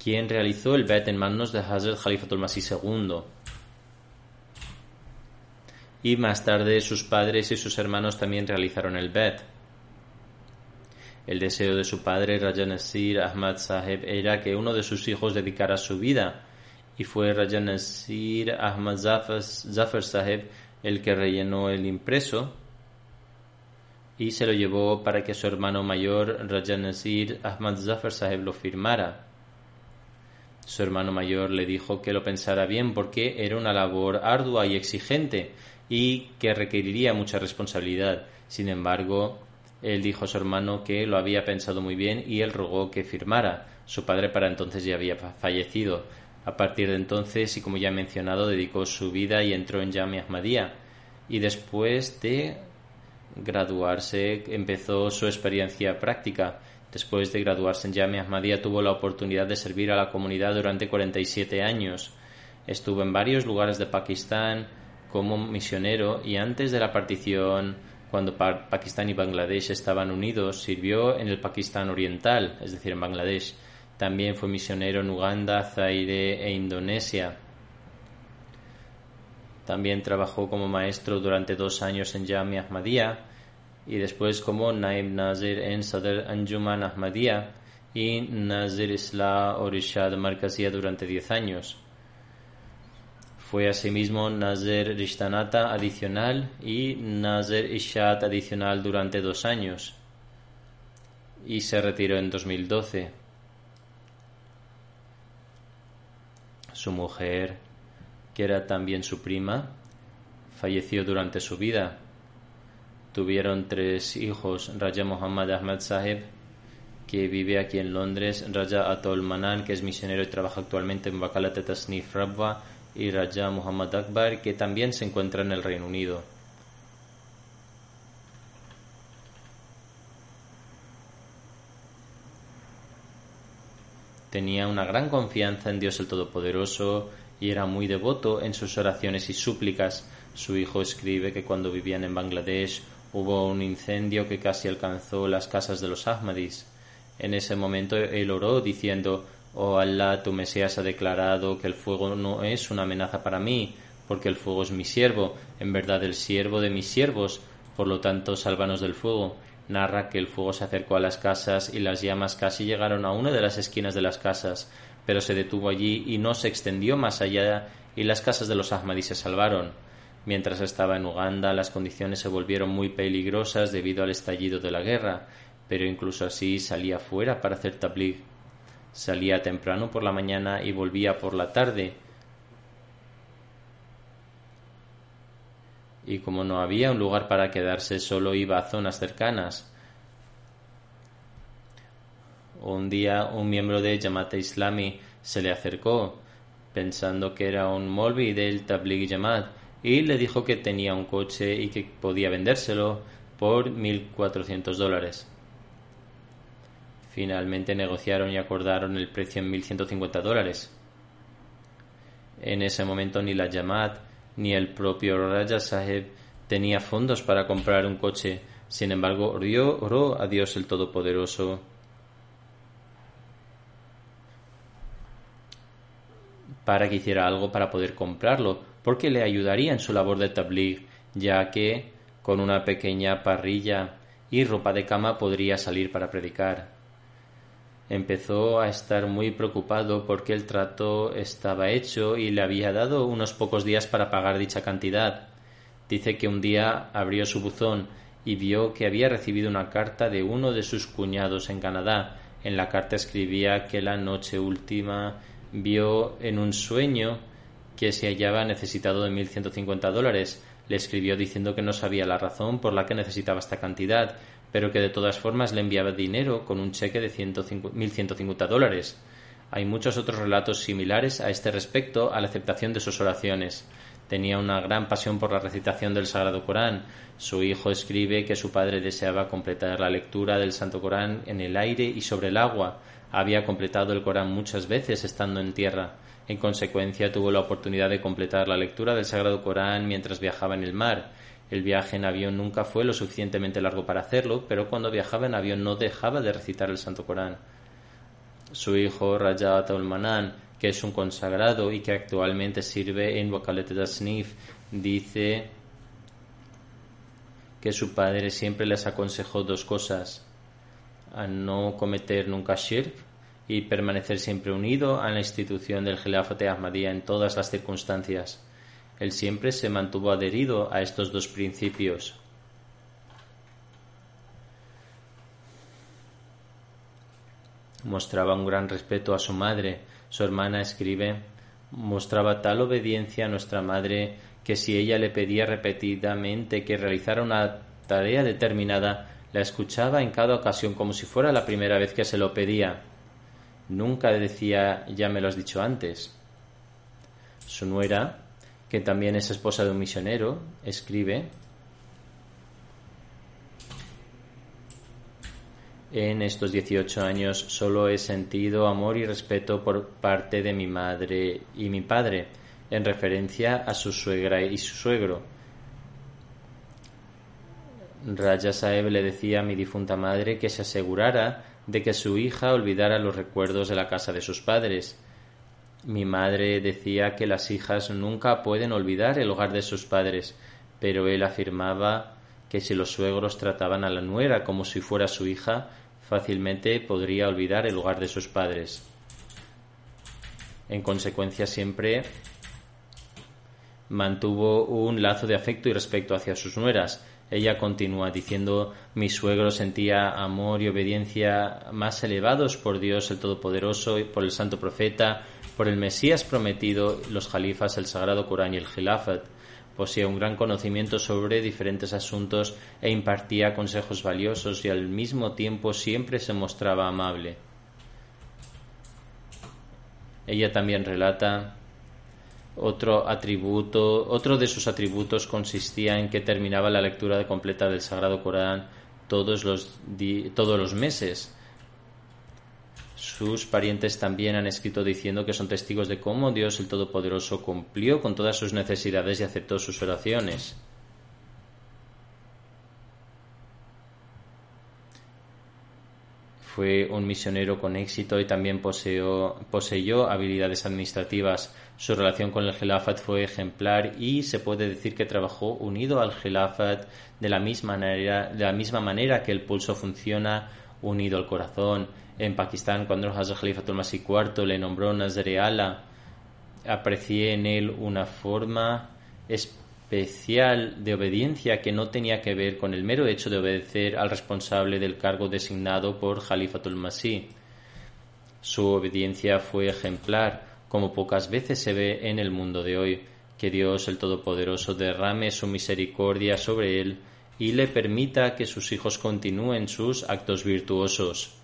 quien realizó el bet en manos de Hazrat Khalifatul Masih II. Y más tarde sus padres y sus hermanos también realizaron el bet. El deseo de su padre, Rajanasir Ahmad Saheb, era que uno de sus hijos dedicara su vida, y fue Rajanasir Ahmad Zafar Saheb el que rellenó el impreso y se lo llevó para que su hermano mayor, Rajanasir Ahmad Zafar Saheb, lo firmara. Su hermano mayor le dijo que lo pensara bien porque era una labor ardua y exigente y que requeriría mucha responsabilidad. Sin embargo, él dijo a su hermano que lo había pensado muy bien y él rogó que firmara. Su padre para entonces ya había fallecido. A partir de entonces, y como ya he mencionado, dedicó su vida y entró en Yami Ahmadiyya. Y después de graduarse, empezó su experiencia práctica. Después de graduarse en Yami Ahmadiyya, tuvo la oportunidad de servir a la comunidad durante 47 años. Estuvo en varios lugares de Pakistán como misionero y antes de la partición cuando Pakistán y Bangladesh estaban unidos, sirvió en el Pakistán Oriental, es decir, en Bangladesh. También fue misionero en Uganda, Zaire e Indonesia. También trabajó como maestro durante dos años en Jamia Ahmadiyya y después como Naib Nazir en Sadr Anjuman Ahmadiyya y Nazir Isla Orishad Markaziyya durante diez años. Fue asimismo Nazer Rishtanata adicional y Nazer Ishat adicional durante dos años y se retiró en 2012. Su mujer, que era también su prima, falleció durante su vida. Tuvieron tres hijos, Raja Muhammad Ahmad Saheb, que vive aquí en Londres, Raja Atol Manan, que es misionero y trabaja actualmente en Bakalat Tasnif Rabwa, y Raja Muhammad Akbar, que también se encuentra en el Reino Unido. Tenía una gran confianza en Dios el Todopoderoso y era muy devoto en sus oraciones y súplicas. Su hijo escribe que cuando vivían en Bangladesh hubo un incendio que casi alcanzó las casas de los Ahmadis. En ese momento él oró diciendo Oh Allah, tu Mesías ha declarado que el fuego no es una amenaza para mí, porque el fuego es mi siervo, en verdad el siervo de mis siervos, por lo tanto sálvanos del fuego. Narra que el fuego se acercó a las casas y las llamas casi llegaron a una de las esquinas de las casas, pero se detuvo allí y no se extendió más allá y las casas de los Ahmadis se salvaron. Mientras estaba en Uganda, las condiciones se volvieron muy peligrosas debido al estallido de la guerra, pero incluso así salía fuera para hacer tabligh. Salía temprano por la mañana y volvía por la tarde. Y como no había un lugar para quedarse, solo iba a zonas cercanas. Un día un miembro de Jamaat Islami se le acercó pensando que era un molvi del Tabligh Jamaat y le dijo que tenía un coche y que podía vendérselo por 1.400 dólares. Finalmente negociaron y acordaron el precio en 1.150 dólares. En ese momento ni la Jamaat ni el propio Raja Saheb tenía fondos para comprar un coche. Sin embargo, oró a Dios el Todopoderoso para que hiciera algo para poder comprarlo, porque le ayudaría en su labor de tabligh, ya que con una pequeña parrilla y ropa de cama podría salir para predicar. Empezó a estar muy preocupado porque el trato estaba hecho y le había dado unos pocos días para pagar dicha cantidad. Dice que un día abrió su buzón y vio que había recibido una carta de uno de sus cuñados en Canadá. En la carta escribía que la noche última vio en un sueño que se hallaba necesitado de 1.150 dólares. Le escribió diciendo que no sabía la razón por la que necesitaba esta cantidad, pero que de todas formas le enviaba dinero con un cheque de 1.150 dólares. Hay muchos otros relatos similares a este respecto a la aceptación de sus oraciones. Tenía una gran pasión por la recitación del Sagrado Corán. Su hijo escribe que su padre deseaba completar la lectura del Santo Corán en el aire y sobre el agua, había completado el Corán muchas veces estando en tierra. En consecuencia, tuvo la oportunidad de completar la lectura del Sagrado Corán mientras viajaba en el mar. El viaje en avión nunca fue lo suficientemente largo para hacerlo, pero cuando viajaba en avión no dejaba de recitar el Santo Corán. Su hijo Rajat al-Manan, que es un consagrado y que actualmente sirve en Wakalet Dasnif, dice que su padre siempre les aconsejó dos cosas a no cometer nunca shirk y permanecer siempre unido a la institución del Gelafate Ahmadiyya en todas las circunstancias. Él siempre se mantuvo adherido a estos dos principios. Mostraba un gran respeto a su madre. Su hermana escribe mostraba tal obediencia a nuestra madre que si ella le pedía repetidamente que realizara una tarea determinada, la escuchaba en cada ocasión como si fuera la primera vez que se lo pedía. Nunca decía ya me lo has dicho antes. Su nuera, que también es esposa de un misionero, escribe En estos 18 años solo he sentido amor y respeto por parte de mi madre y mi padre, en referencia a su suegra y su suegro Raja Saeb le decía a mi difunta madre que se asegurara de que su hija olvidara los recuerdos de la casa de sus padres. Mi madre decía que las hijas nunca pueden olvidar el hogar de sus padres, pero él afirmaba que si los suegros trataban a la nuera como si fuera su hija, fácilmente podría olvidar el hogar de sus padres. En consecuencia, siempre mantuvo un lazo de afecto y respeto hacia sus nueras, ella continúa diciendo, mi suegro sentía amor y obediencia más elevados por Dios el Todopoderoso, y por el Santo Profeta, por el Mesías prometido, los jalifas, el Sagrado Corán y el Khilafat. Poseía un gran conocimiento sobre diferentes asuntos e impartía consejos valiosos y al mismo tiempo siempre se mostraba amable. Ella también relata otro atributo, otro de sus atributos consistía en que terminaba la lectura completa del Sagrado Corán todos los, todos los meses. Sus parientes también han escrito diciendo que son testigos de cómo Dios el Todopoderoso cumplió con todas sus necesidades y aceptó sus oraciones. Fue un misionero con éxito y también poseyó habilidades administrativas. Su relación con el Gelafat fue ejemplar y se puede decir que trabajó unido al Gelafat de la misma manera, de la misma manera que el pulso funciona unido al corazón. En Pakistán, cuando el Hazrat Khalifatul Masih IV le nombró Nazreala, aprecié en él una forma especial de obediencia que no tenía que ver con el mero hecho de obedecer al responsable del cargo designado por Jalifatul Masih. Su obediencia fue ejemplar, como pocas veces se ve en el mundo de hoy. Que Dios el Todopoderoso derrame su misericordia sobre él y le permita que sus hijos continúen sus actos virtuosos.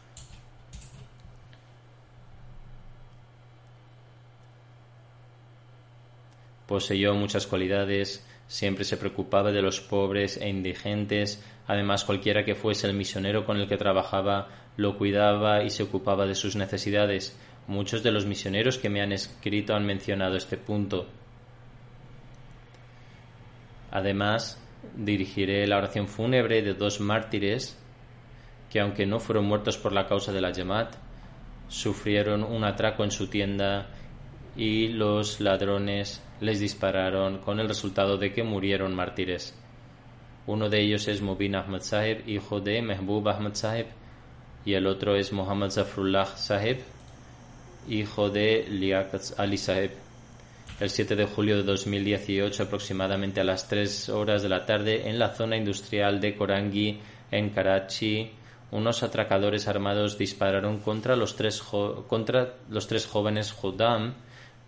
Poseyó muchas cualidades siempre se preocupaba de los pobres e indigentes, además cualquiera que fuese el misionero con el que trabajaba lo cuidaba y se ocupaba de sus necesidades. Muchos de los misioneros que me han escrito han mencionado este punto. Además, dirigiré la oración fúnebre de dos mártires que, aunque no fueron muertos por la causa de la Yamat, sufrieron un atraco en su tienda y los ladrones les dispararon con el resultado de que murieron mártires. Uno de ellos es Mubin Ahmad Sahib, hijo de Mehbub Ahmad Sahib, y el otro es Muhammad Zafrullah Sahib, hijo de Liaquat Ali Sahib. El 7 de julio de 2018, aproximadamente a las 3 horas de la tarde, en la zona industrial de Korangi, en Karachi, unos atracadores armados dispararon contra los tres, contra los tres jóvenes Judam,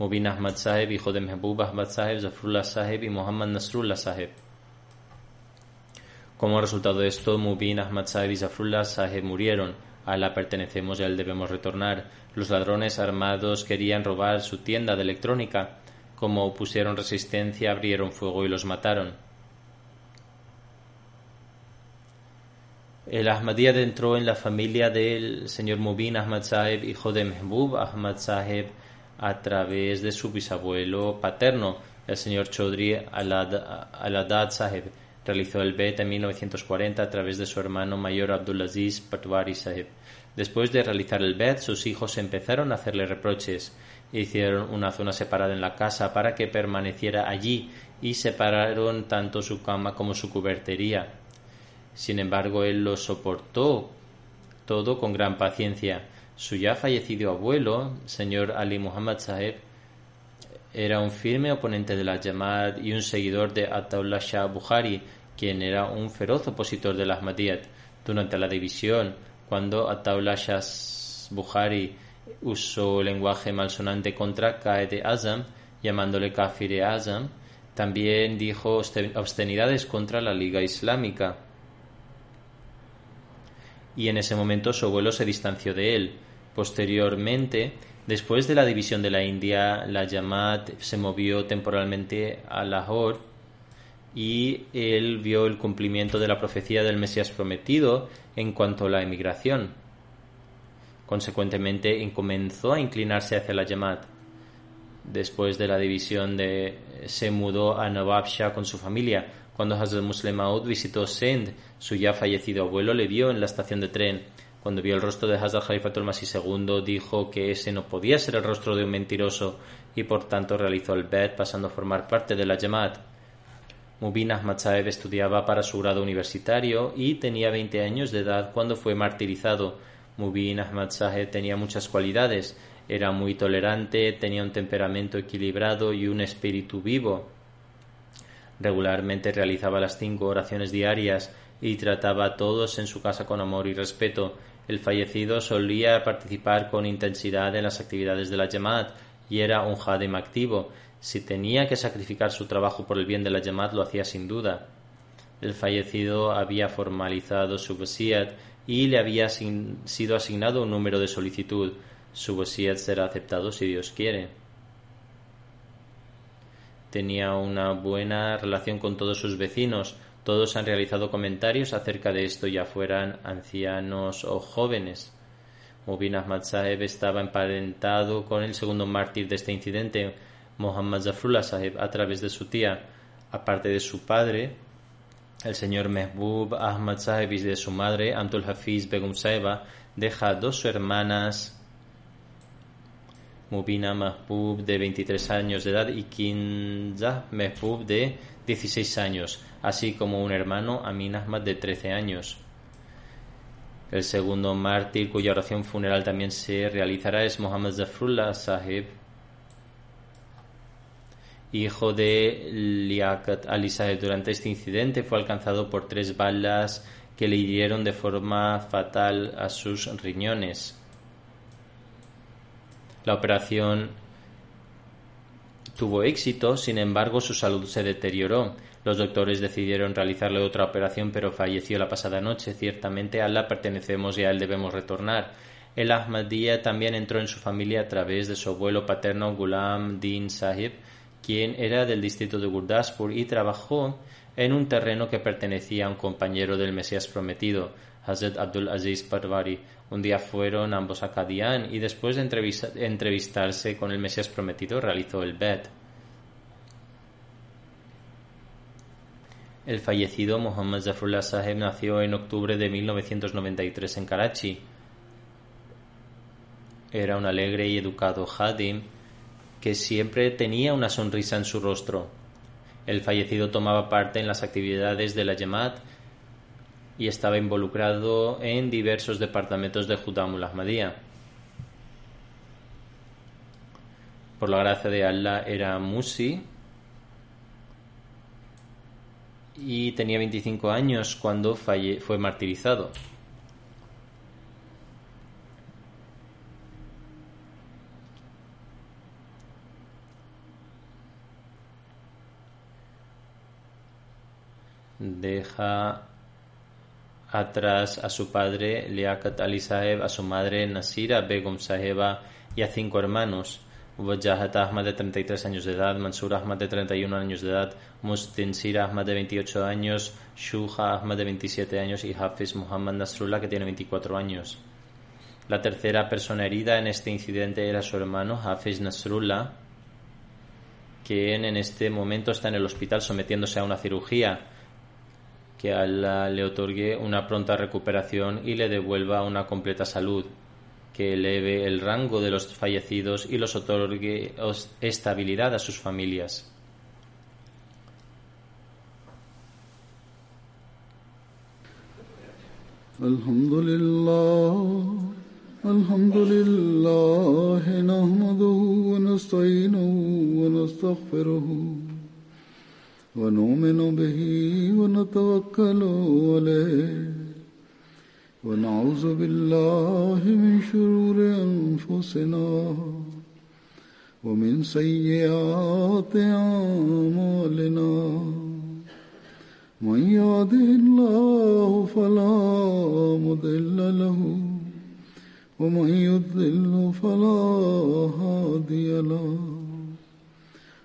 Mubin Ahmad Sahib, hijo de Mehbub Ahmad Sahib, Zafrullah Sahib y Muhammad Nasrullah Sahib. Como resultado de esto, Mubin Ahmad Sahib y Zafrullah Sahib murieron. A la pertenecemos y a él debemos retornar. Los ladrones armados querían robar su tienda de electrónica. Como opusieron resistencia, abrieron fuego y los mataron. El Ahmadiyya entró en la familia del señor Mubin Ahmad Sahib, hijo de Mehbub Ahmad Sahib, a través de su bisabuelo paterno, el señor Chaudhry Aladad Sahib. Realizó el BET en 1940 a través de su hermano mayor Abdulaziz Patwari Sahib. Después de realizar el BET, sus hijos empezaron a hacerle reproches. Hicieron una zona separada en la casa para que permaneciera allí y separaron tanto su cama como su cubertería. Sin embargo, él lo soportó todo con gran paciencia. Su ya fallecido abuelo, señor Ali Muhammad Sahib, era un firme oponente de la Jamaat y un seguidor de Ataullah Shah Bukhari, quien era un feroz opositor de la Ahmadiyyat. Durante la división, cuando Ataullah Shah Bukhari usó lenguaje malsonante contra Qaed Azam, llamándole Kafir Azam, también dijo obscenidades contra la Liga Islámica. Y en ese momento su abuelo se distanció de él. Posteriormente, después de la división de la India, la Jamaat se movió temporalmente a Lahore y él vio el cumplimiento de la profecía del Mesías prometido en cuanto a la emigración. Consecuentemente, comenzó a inclinarse hacia la Jamaat. Después de la división de, se mudó a Nawab Shah con su familia. Cuando Hazrat Muslim Maud visitó Sindh, su ya fallecido abuelo le vio en la estación de tren. Cuando vio el rostro de Hazrat Khalifatul Masih II, dijo que ese no podía ser el rostro de un mentiroso y por tanto realizó el bet pasando a formar parte de la Jamaat. Mubin Ahmad Saeb estudiaba para su grado universitario y tenía 20 años de edad cuando fue martirizado. Mubin Ahmad Saeb tenía muchas cualidades. Era muy tolerante, tenía un temperamento equilibrado y un espíritu vivo. Regularmente realizaba las cinco oraciones diarias y trataba a todos en su casa con amor y respeto. El fallecido solía participar con intensidad en las actividades de la Jamaat y era un Hadim activo. Si tenía que sacrificar su trabajo por el bien de la Jamaat lo hacía sin duda. El fallecido había formalizado su wasiat y le había sido asignado un número de solicitud. Su wasiat será aceptado si Dios quiere. Tenía una buena relación con todos sus vecinos, todos han realizado comentarios acerca de esto, ya fueran ancianos o jóvenes. Mubin Ahmad Saheb estaba emparentado con el segundo mártir de este incidente, Muhammad Zafrullah Saheb, a través de su tía. Aparte de su padre, el señor Mehbub Ahmad Saheb y de su madre, Amtul Hafiz Begum Saheba, deja dos hermanas, Mubina Mahbub de 23 años de edad y Kinza Mehbub de 16 años, así como un hermano Amin Ahmad de 13 años. El segundo mártir cuya oración funeral también se realizará es Muhammad Zafrullah Sahib, hijo de Liaquat Ali Sahib. Durante este incidente fue alcanzado por tres balas que le hirieron de forma fatal a sus riñones. La operación tuvo éxito, sin embargo su salud se deterioró. Los doctores decidieron realizarle otra operación, pero falleció la pasada noche. Ciertamente a Allah pertenecemos y a él debemos retornar. El Ahmadiyya también entró en su familia a través de su abuelo paterno Ghulam Din Sahib, quien era del distrito de Gurdaspur y trabajó en un terreno que pertenecía a un compañero del Mesías prometido, Hazrat Abdul Aziz Parvari. Un día fueron ambos a Kadian y después de entrevistarse con el Mesías prometido realizó el bet. El fallecido Muhammad Zafrullah Saheb nació en octubre de 1993 en Karachi. Era un alegre y educado Hadim que siempre tenía una sonrisa en su rostro. El fallecido tomaba parte en las actividades de la Jamaat y estaba involucrado en diversos departamentos de Judamul Ahmadiyya. Por la gracia de Allah era Musi y tenía 25 años cuando fue martirizado. Deja atrás a su padre Liaquat Ali Saheb, a su madre Nasira Begum Saheba y a cinco hermanos. Wajahat Ahmad de 33 años de edad, Mansur Ahmad de 31 años de edad, Mustinsir Ahmad de 28 años, Shuha Ahmad de 27 años y Hafiz Muhammad Nasrullah que tiene 24 años. La tercera persona herida en este incidente era su hermano Hafiz Nasrullah, quien en este momento está en el hospital sometiéndose a una cirugía que Allah le otorgue una pronta recuperación y le devuelva una completa salud que eleve el rango de los fallecidos y los otorgue estabilidad a sus familias. الحمد لله الحمد لله نحمده ونستعينه ونستغفره ونؤمن به ونتوكل عليه. ونعوذ بالله من شرور أنفسنا ومن سيئات أعمالنا. من يهده الله فلا مضل له ومن يضلل فلا هادي له.